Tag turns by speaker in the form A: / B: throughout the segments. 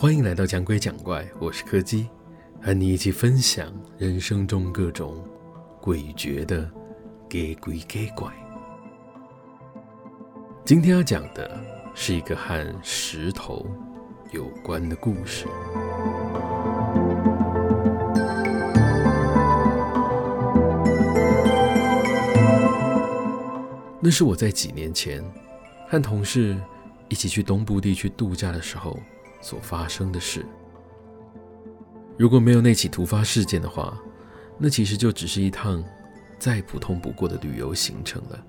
A: 欢迎来到讲鬼讲怪，我是柯基，和你一起分享人生中各种诡谲的给鬼给怪。今天要讲的是一个和石头有关的故事。那是我在几年前和同事一起去东部地区度假的时候所发生的事。如果没有那起突发事件的话，那其实就只是一趟再普通不过的旅游行程了。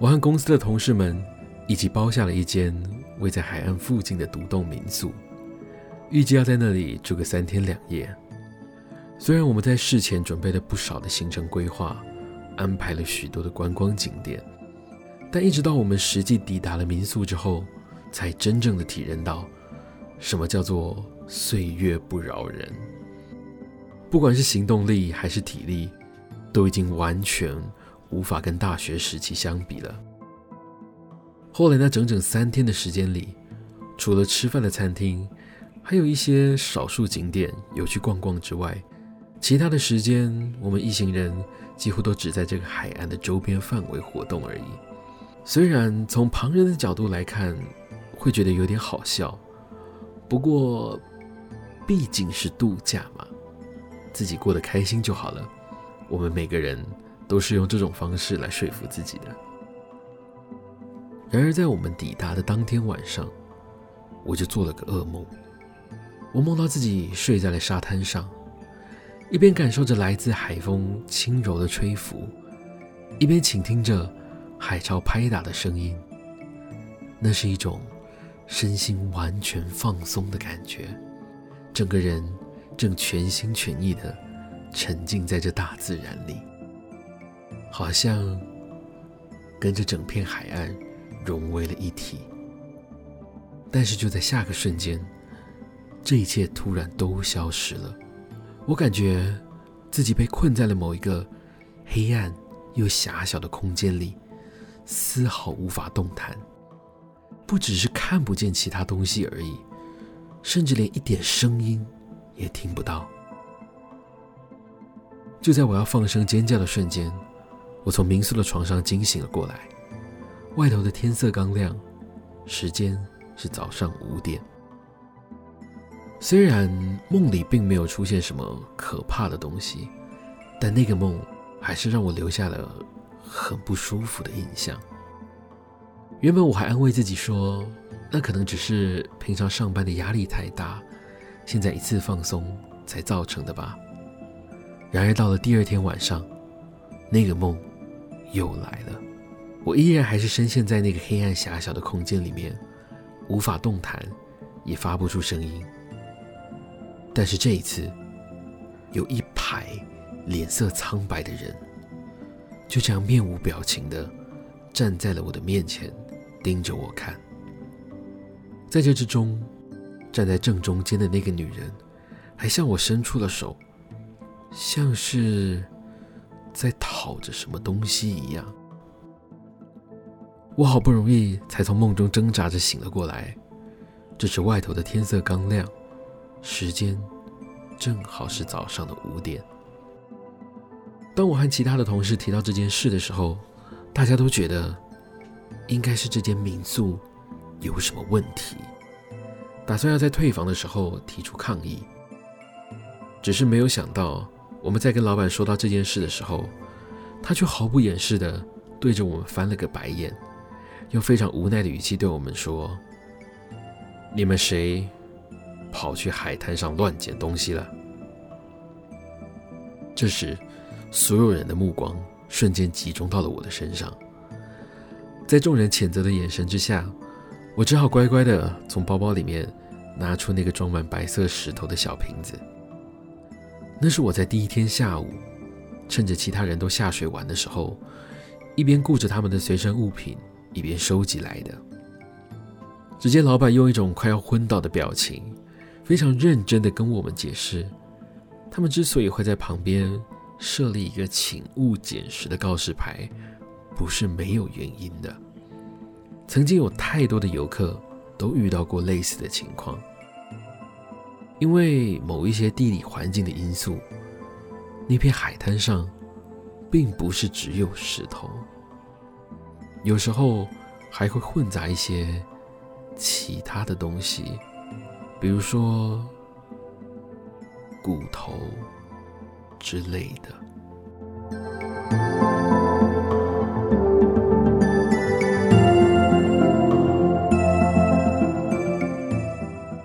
A: 我和公司的同事们一起包下了一间位在海岸附近的独栋民宿，预计要在那里住个三天两夜。虽然我们在事前准备了不少的行程规划，安排了许多的观光景点，但一直到我们实际抵达了民宿之后，才真正的体认到。什么叫做岁月不饶人？不管是行动力还是体力，都已经完全无法跟大学时期相比了。后来那整整三天的时间里，除了吃饭的餐厅，还有一些少数景点有去逛逛之外，其他的时间我们一行人几乎都只在这个海岸的周边范围活动而已。虽然从旁人的角度来看，会觉得有点好笑。不过，毕竟是度假嘛，自己过得开心就好了。我们每个人都是用这种方式来说服自己的。然而，在我们抵达的当天晚上，我就做了个噩梦。我梦到自己睡在了沙滩上，一边感受着来自海风轻柔的吹拂，一边倾听着海潮拍打的声音。那是一种。身心完全放松的感觉，整个人正全心全意的沉浸在这大自然里，好像跟着整片海岸融为了一体。但是就在下个瞬间，这一切突然都消失了。我感觉自己被困在了某一个黑暗又狭小的空间里，丝毫无法动弹。不只是看不见其他东西而已，甚至连一点声音也听不到。就在我要放声尖叫的瞬间，我从民宿的床上惊醒了过来。外头的天色刚亮，时间是早上五点。虽然梦里并没有出现什么可怕的东西，但那个梦还是让我留下了很不舒服的印象。原本我还安慰自己说，那可能只是平常上班的压力太大，现在一次放松才造成的吧。然而到了第二天晚上，那个梦又来了，我依然还是深陷在那个黑暗狭小的空间里面，无法动弹，也发不出声音。但是这一次，有一排脸色苍白的人，就这样面无表情的站在了我的面前。盯着我看，在这之中，站在正中间的那个女人，还向我伸出了手，像是在讨着什么东西一样。我好不容易才从梦中挣扎着醒了过来，这时外头的天色刚亮，时间正好是早上的五点。当我和其他的同事提到这件事的时候，大家都觉得。应该是这间民宿有什么问题，打算要在退房的时候提出抗议。只是没有想到，我们在跟老板说到这件事的时候，他却毫不掩饰的对着我们翻了个白眼，用非常无奈的语气对我们说：“你们谁跑去海滩上乱捡东西了？”这时，所有人的目光瞬间集中到了我的身上。在众人谴责的眼神之下，我只好乖乖地从包包里面拿出那个装满白色石头的小瓶子。那是我在第一天下午，趁着其他人都下水玩的时候，一边顾着他们的随身物品，一边收集来的。只见老板用一种快要昏倒的表情，非常认真地跟我们解释，他们之所以会在旁边设立一个“请勿捡拾”的告示牌。不是没有原因的。曾经有太多的游客都遇到过类似的情况。因为某一些地理环境的因素，那片海滩上并不是只有石头，有时候还会混杂一些其他的东西，比如说骨头之类的。